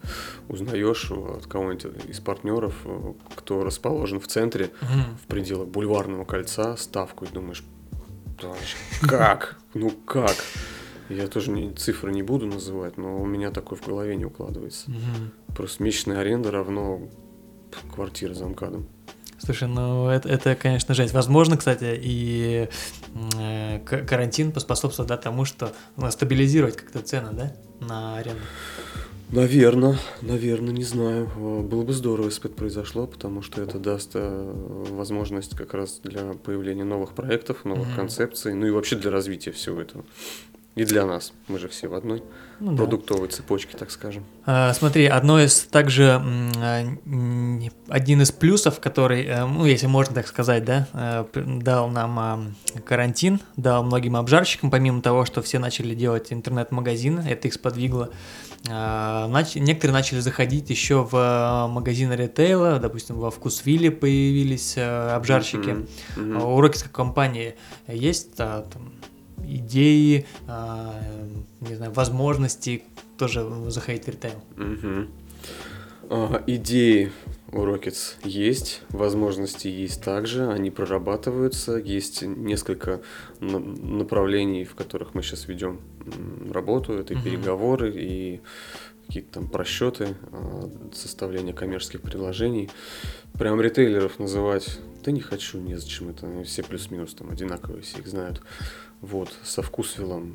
B: узнаешь от кого-нибудь из партнеров, э, кто расположен в центре,
A: Мгм.
B: в пределах бульварного кольца, ставку, и думаешь, как? Ну как? Я тоже не, цифры не буду называть, но у меня такое в голове не укладывается.
A: Мгм.
B: Просто месячная аренда равно квартира за МКАДом.
A: Слушай, ну это, это, конечно, жесть. Возможно, кстати, и э, карантин поспособствовал да, тому, что ну, стабилизировать как-то цены, да, на аренду.
B: Наверное, наверное, не знаю. Было бы здорово, если бы это произошло, потому что это даст э, возможность как раз для появления новых проектов, новых
A: Мгм.
B: концепций, ну и вообще для развития всего этого. И для нас. Мы же все в одной
A: Ну, да.
B: продуктовой цепочке, так скажем.
A: А, Смотри, одно из также а, один из плюсов, который, э, ну, если можно так сказать, да, э, дал нам а, карантин, дал многим обжарщикам, помимо того, что все начали делать интернет-магазины, это их сподвигло. а, нач- Некоторые начали заходить еще в магазины ритейла, допустим, во Вкусвилле появились э, обжарщики.
B: Мгм. Мгм.
A: А У Рокетской компании есть там, идеи, а, не знаю, возможности тоже заходить в ритейл?
B: Мгм. А, Идеи у Rockets есть, возможности есть также, они прорабатываются, есть несколько на- направлений, в которых мы сейчас ведем работу, это и
A: Мгм.
B: переговоры, и какие-то там просчеты, а, составление коммерческих предложений. Прям ритейлеров называть, да не хочу, незачем, это все плюс-минус там одинаковые, все их знают. Вот, со вкусвиллом,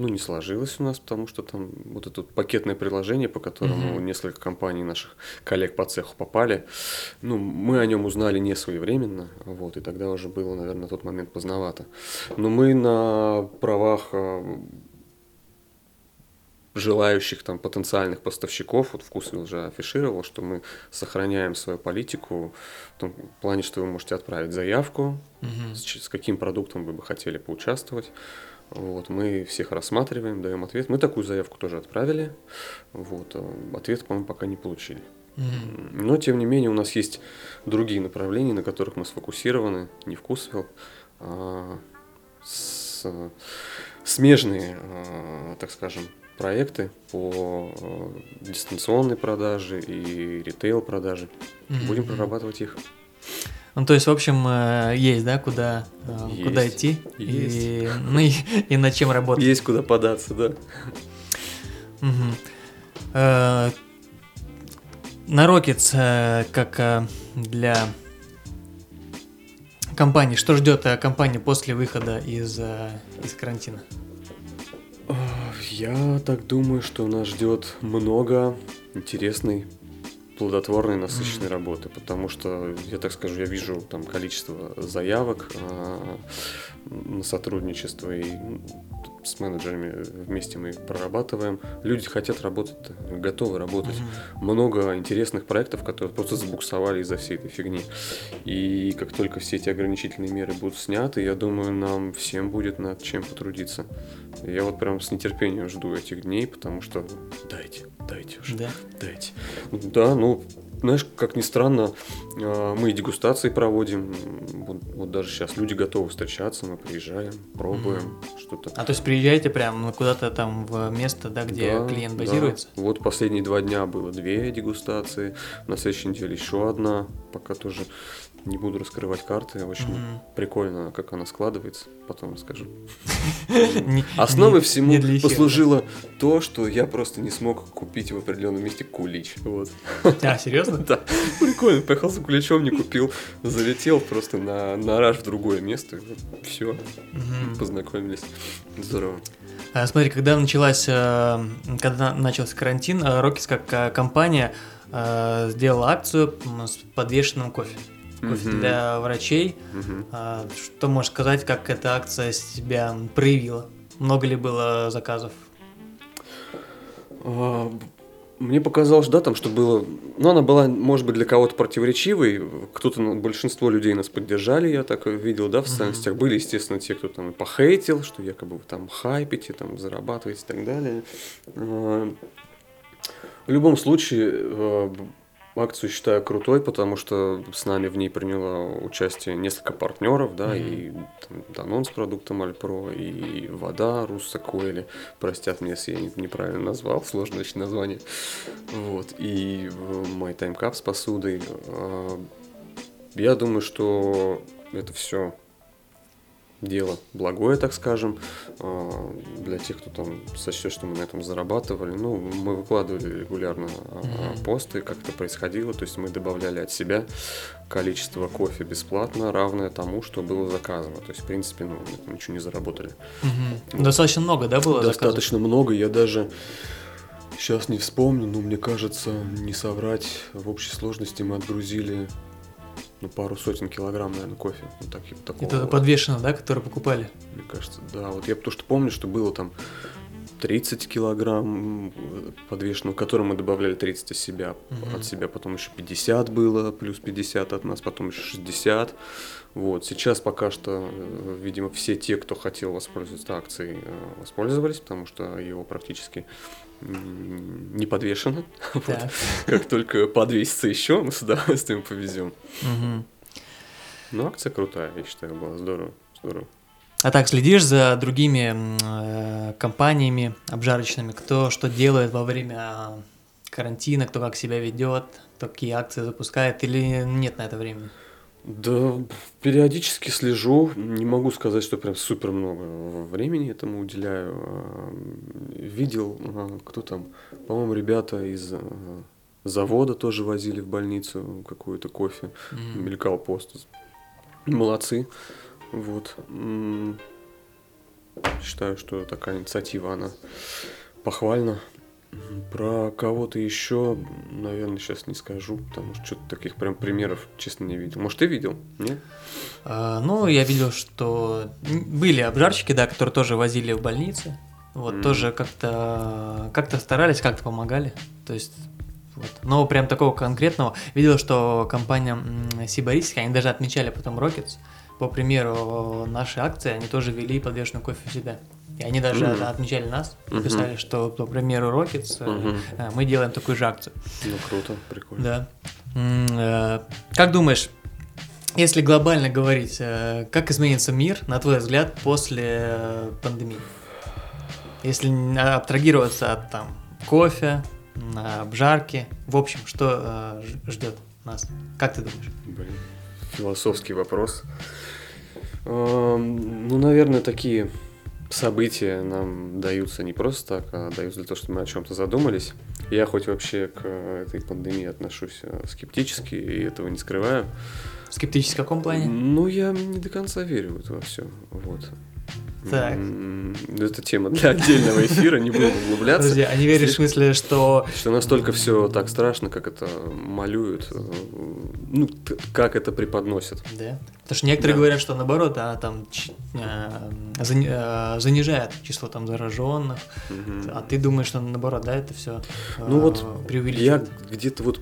B: ну, не сложилось у нас, потому что там вот это пакетное приложение, по которому
A: Мгм.
B: несколько компаний наших коллег по цеху попали, ну, мы о нем узнали не своевременно, вот, и тогда уже было, наверное, на тот момент поздновато. Но мы на правах а, желающих там потенциальных поставщиков, вот Вкусвилл уже афишировал, что мы сохраняем свою политику в том плане, что вы можете отправить заявку,
A: Мгм.
B: с, с каким продуктом вы бы хотели поучаствовать. Вот, мы всех рассматриваем, даем ответ. Мы такую заявку тоже отправили. Вот, а ответ, по-моему, пока не получили.
A: Мгм.
B: Но, тем не менее, у нас есть другие направления, на которых мы сфокусированы. Не вкусвилл, а с- смежные, а, так скажем, проекты по а, дистанционной продаже и ритейл продаже.
A: Мгм.
B: Будем прорабатывать их.
A: Ну, то есть, в общем, э, есть, да, куда, э,
B: Есть.
A: куда идти
B: Есть.
A: И, ну, и, и над чем работать.
B: Есть куда податься, да.
A: Мгм. Э, На Rockets, э, как э, для компании, что ждет э, компанию после выхода из, э, из карантина?
B: Я так думаю, что нас ждет много интересной, плодотворной, насыщенной работы, потому что, я так скажу, я вижу там количество заявок а, на сотрудничество и с менеджерами вместе мы прорабатываем. Люди хотят работать, готовы работать.
A: Мгм.
B: много интересных проектов, которые просто забуксовали из-за всей этой фигни. И как только все эти ограничительные меры будут сняты, я думаю, нам всем будет над чем потрудиться. Я вот прям с нетерпением жду этих дней, потому что дайте, дайте уже,
A: Да.
B: дайте. Да, ну, знаешь, как ни странно, а, мы и дегустации проводим. Вот, вот даже сейчас люди готовы встречаться, мы приезжаем, пробуем что-то.
A: А то есть приезжаете прям ну, куда-то там в место, да, где
B: Да,
A: клиент
B: да.
A: базируется?
B: Вот последние два дня было две дегустации, на следующей неделе еще одна, пока тоже не буду раскрывать карты, очень
A: Мгм.
B: прикольно, как она складывается, потом расскажу. Основой всему послужило то, что я просто не смог купить в определенном месте кулич. Вот.
A: А, серьезно?
B: Да, прикольно, поехал за куличом, не купил, залетел просто на, на раш в другое место, все, познакомились. Здорово.
A: А, Смотри, когда началась, э, когда начался карантин, Рокис как э, компания э, сделала акцию с подвешенным кофе. Кофе
B: Мгм.
A: для врачей.
B: Мгм.
A: А, Что можешь сказать, как эта акция себя проявила? Много ли было заказов?
B: А, Мне показалось, да, там, что было... Ну, она была, может быть, для кого-то противоречивой. Кто-то, ну, большинство людей нас поддержали, я так видел, да, в социальных сетях. Были, естественно, те, кто там похейтил, что якобы вы там хайпите, там, зарабатываете и так далее. А, В любом случае, б- акцию считаю крутой, потому что с нами в ней приняло участие несколько партнеров, да,
A: Мгм.
B: и там, Данон с продуктом Альпро, и вода Русса Коэли, простят меня, если я не- неправильно назвал, сложное очень название, вот, и э, My Time Cup с посудой. А, Я думаю, что это все дело благое, так скажем, а, для тех, кто там сочтет, что мы на этом зарабатывали. Ну, мы выкладывали регулярно mm-hmm. посты, как это происходило, то есть мы добавляли от себя количество кофе бесплатно, равное тому, что было заказано. То есть, в принципе, ну, ничего не заработали.
A: Mm-hmm. Вот. Достаточно много, да, было
B: Достаточно заказов? много, я даже сейчас не вспомню, но мне кажется, не соврать, в общей сложности мы отгрузили ну, пару сотен килограмм, наверное, кофе. Ну, так,
A: такого Это подвешено, да, которые покупали?
B: Мне кажется, да. Вот я потому что помню, что было там 30 килограмм подвешенного, которым мы добавляли 30 от себя, угу. от себя, потом еще 50 было, плюс 50 от нас, потом еще 60. Вот, сейчас пока что, э, видимо, все те, кто хотел воспользоваться акцией, э, воспользовались, потому что его практически не подвешено. Вот. Как только подвесится еще, мы с удовольствием повезем. Угу. Ну, акция крутая, я считаю, была здорово. здорово.
A: А так, следишь за другими э, компаниями обжарочными, кто что делает во время карантина, кто как себя ведет, кто какие акции запускает, или нет на это времени?
B: Да, периодически слежу. Не могу сказать, что прям супер много времени этому уделяю. А, видел, а, кто там, по-моему, ребята из а, завода тоже возили в больницу какой-то кофе. Mm. Мелькал пост. Молодцы. Вот. Считаю, что такая инициатива, она похвальна. Про кого-то еще, наверное, сейчас не скажу, потому что что-то таких прям примеров, честно, не видел. Может, ты видел? Нет?
A: А, ну, я видел, что были обжарщики, да, которые тоже возили в больницы. Вот, mm. тоже как-то как-то старались, как-то помогали. То есть вот. Но прям такого конкретного. Видел, что компания Сибарисика, они даже отмечали потом Rockets. По примеру нашей акции, они тоже вели подвешенную кофе себя. И они даже mm-hmm. отмечали нас, mm-hmm. что, по примеру Rockets, mm-hmm. мы делаем такую же акцию.
B: Ну, круто, прикольно.
A: Да. Э, как думаешь, если глобально говорить, как изменится мир, на твой взгляд, после пандемии? Если абстрагироваться от там кофе, обжарки, в общем, что ждет нас? Как ты думаешь?
B: Блин, философский вопрос. Ну, наверное, такие события нам даются не просто так, а даются для того, чтобы мы о чем-то задумались. Я хоть вообще к этой пандемии отношусь э, скептически и этого не скрываю.
A: Скептически в каком плане?
B: Ну, я не до конца верю в это во все. Вот.
A: Так.
B: Это тема для отдельного эфира, не будем углубляться.
A: Подожди, а не веришь в смысле, что...
B: Что настолько все так страшно, как это малюют, э, ну, как это преподносят.
A: Да? Потому что некоторые да. говорят, что наоборот, а там э, э, занижает число там зараженных, угу. а ты думаешь, что наоборот, да, это все
B: Ну вот я где-то вот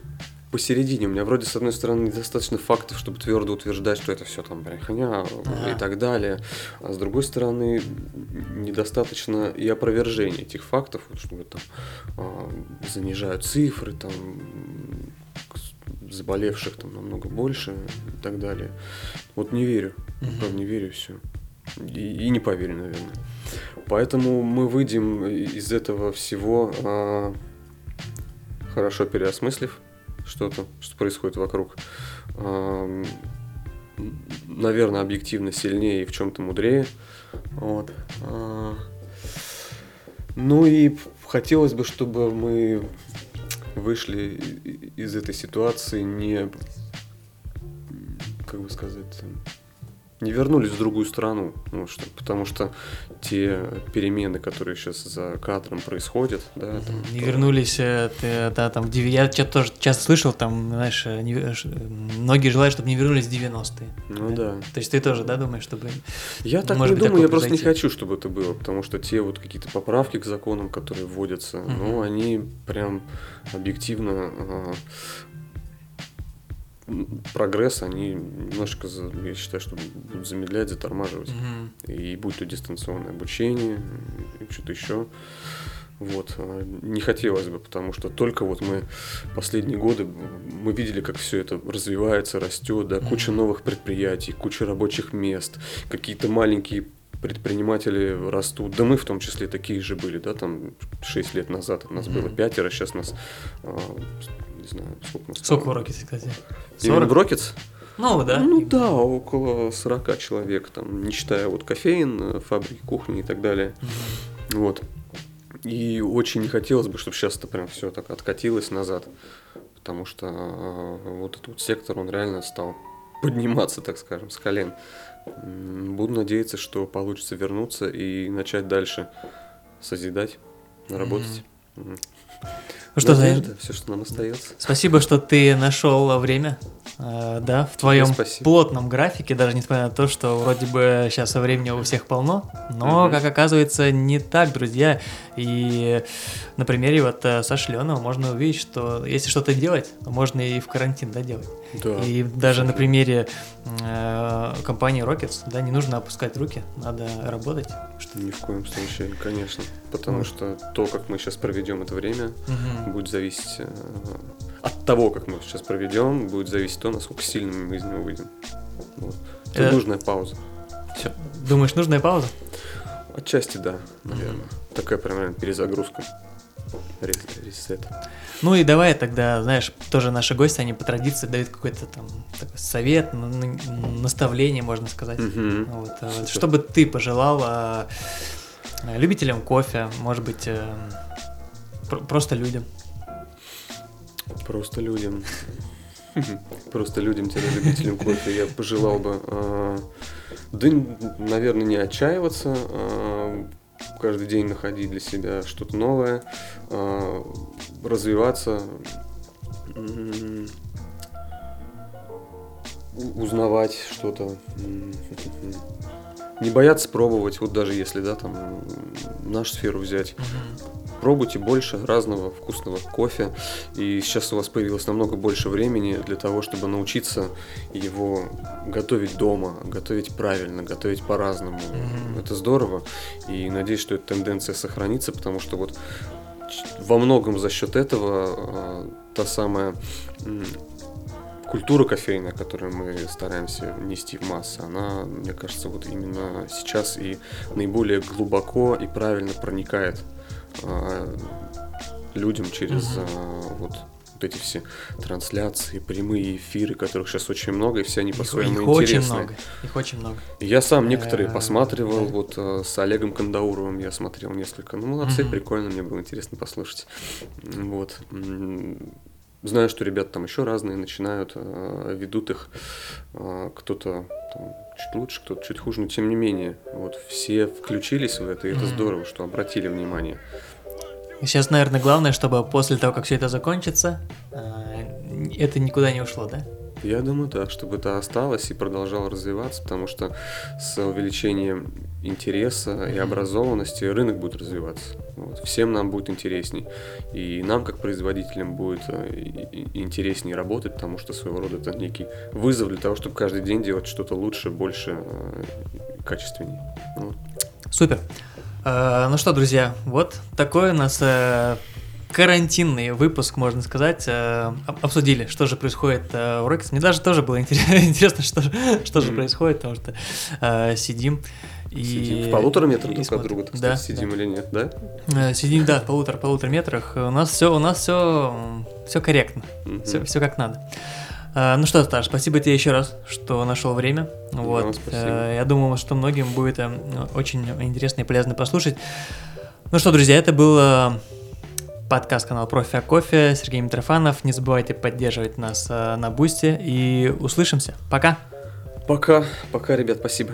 B: посередине. У меня вроде, с одной стороны, недостаточно фактов, чтобы твердо утверждать, что это все там брехня ага. и так далее. А с другой стороны, недостаточно и опровержения этих фактов, что там а, занижают цифры, там заболевших там намного больше и так далее. Вот не верю. Угу. Правда, не верю все. И, и не поверю, наверное. Поэтому мы выйдем из этого всего а, хорошо переосмыслив что-то, что происходит вокруг. Наверное, объективно сильнее и в чем-то мудрее. Вот. А, ну и хотелось бы, чтобы мы вышли из этой ситуации не, как бы сказать, не вернулись в другую страну, ну, что, потому что те перемены, которые сейчас за кадром происходят, да,
A: там, не то... вернулись, э, ты, да, там, я тоже часто слышал, там, знаешь, э, не, э, многие желают, чтобы не вернулись в 90-е.
B: Ну да.
A: да. То есть ты тоже, да, думаешь, чтобы...
B: Я так не думаю, я просто не хочу, чтобы это было, потому что те вот какие-то поправки к законам, которые вводятся, угу. ну, они прям объективно прогресс, они немножко, я считаю, что будут замедлять, затормаживать. Угу. И будь то дистанционное обучение, что-то еще. Вот. А, не хотелось бы, потому что только вот мы последние годы мы видели, как все это развивается, растет, да, куча новых предприятий, куча рабочих мест, какие-то маленькие предприниматели растут, да мы в том числе такие же были, да, там 6 лет назад у нас mm-hmm. было пятеро, сейчас нас, а, знаю, сколько нас
A: Сколько в Рокете, кстати?
B: 40? Именно в Рокетс?
A: Ну, да.
B: Ну да, около 40 человек, там, не считая вот кофеин, э, фабрики, кухни и так далее. Вот. И очень не хотелось бы, чтобы сейчас это прям все так откатилось назад, потому что э, вот этот вот сектор, он реально стал подниматься, так скажем, с колен. Буду надеяться, что получится вернуться и начать дальше созидать, работать. Мгм.
A: Ну что,
B: Надежда, все, что нам остается.
A: спасибо, что ты нашел время, э, да, в твоем
B: спасибо.
A: плотном графике, даже несмотря на то, что вроде бы сейчас времени у всех полно, но, как оказывается, не так, друзья. И на примере вот э, Саши Леонова можно увидеть, что если что-то делать, то можно и в карантин, да, делать.
B: Да.
A: И даже на примере э, компании Rockets, да, не нужно опускать руки, надо работать.
B: Что ни в коем случае, конечно. Потому
A: Вот.
B: что то, как мы сейчас проведем это время,
A: Мгм.
B: будет зависеть э, от того, как мы сейчас проведем, будет зависеть то, насколько сильными мы из него выйдем. Вот. Тут
A: Э,
B: нужная пауза.
A: Всё. Думаешь, нужная пауза?
B: Отчасти да, наверное. Такая прям наверное, перезагрузка. Рес- Ресет.
A: Ну и давай тогда, знаешь, тоже наши гости, они по традиции дают какой-то там совет, наставление, можно сказать.
B: Мгм.
A: Вот, а вот что бы ты пожелал а, а, любителям кофе, может быть, э, пр- просто людям?
B: Просто людям. Просто людям-любителям кофе я пожелал бы, э, да, наверное, не отчаиваться, э, каждый день находить для себя что-то новое, э, развиваться, узнавать что-то, не бояться пробовать, вот даже если, да, там, нашу сферу взять, Пробуйте больше разного вкусного кофе. И сейчас у вас появилось намного больше времени для того, чтобы научиться его готовить дома, готовить правильно, готовить по-разному.
A: Мгм.
B: Это здорово. И надеюсь, что эта тенденция сохранится, потому что вот во многом за счет этого э, та самая м, культура кофейная, которую мы стараемся нести в массы, она, мне кажется, вот именно сейчас и наиболее глубоко и правильно проникает людям через а, вот, вот эти все трансляции, прямые эфиры, которых сейчас очень много, и все они
A: Их,
B: по-своему
A: их очень
B: интересные.
A: много. Их очень много.
B: Я сам некоторые
A: Э,
B: посматривал, вот э, с Олегом Кандауровым я смотрел несколько. Ну, молодцы, прикольно, мне было интересно послушать. Вот. Знаю, что ребята там еще разные начинают, э, ведут их э, кто-то там чуть лучше, кто-то чуть хуже, но тем не менее, вот все включились в это, и это
A: Мгм.
B: здорово, что обратили внимание.
A: Сейчас, наверное, главное, чтобы после того, как все это закончится, э, это никуда не ушло, да?
B: Я думаю, да, чтобы это осталось и продолжало развиваться, потому что с увеличением интереса и образованности рынок будет развиваться. Вот. Всем нам будет интересней. И нам, как производителям, будет э, интереснее работать, потому что своего рода это некий вызов для того, чтобы каждый день делать что-то лучше, больше, э, качественнее. Вот.
A: Супер. Э, Ну что, друзья, вот такой у нас карантинный выпуск, можно сказать. Э, об- Обсудили, что же происходит э, в Рокетс. Мне даже тоже было интерес- интересно, что, же- что же происходит, потому что э, сидим и...
B: Сидим в полутора метрах друг от друга, так
A: Да,
B: сказать, сидим
A: да.
B: или нет, да?
A: Э, Сидим, да, в полутора, полутора метрах. У нас все, у нас все, все корректно.
B: Мгм.
A: Все, все как надо. Ну что, Сташ, спасибо тебе еще раз, что нашел время. Вот. Э, Я думаю, что многим будет очень интересно и полезно послушать. Ну что, друзья, это был э, подкаст канала Профи о кофе. Сергей Митрофанов. Не забывайте поддерживать нас э, на Бусте. И услышимся. Пока.
B: Пока, пока, ребят, спасибо.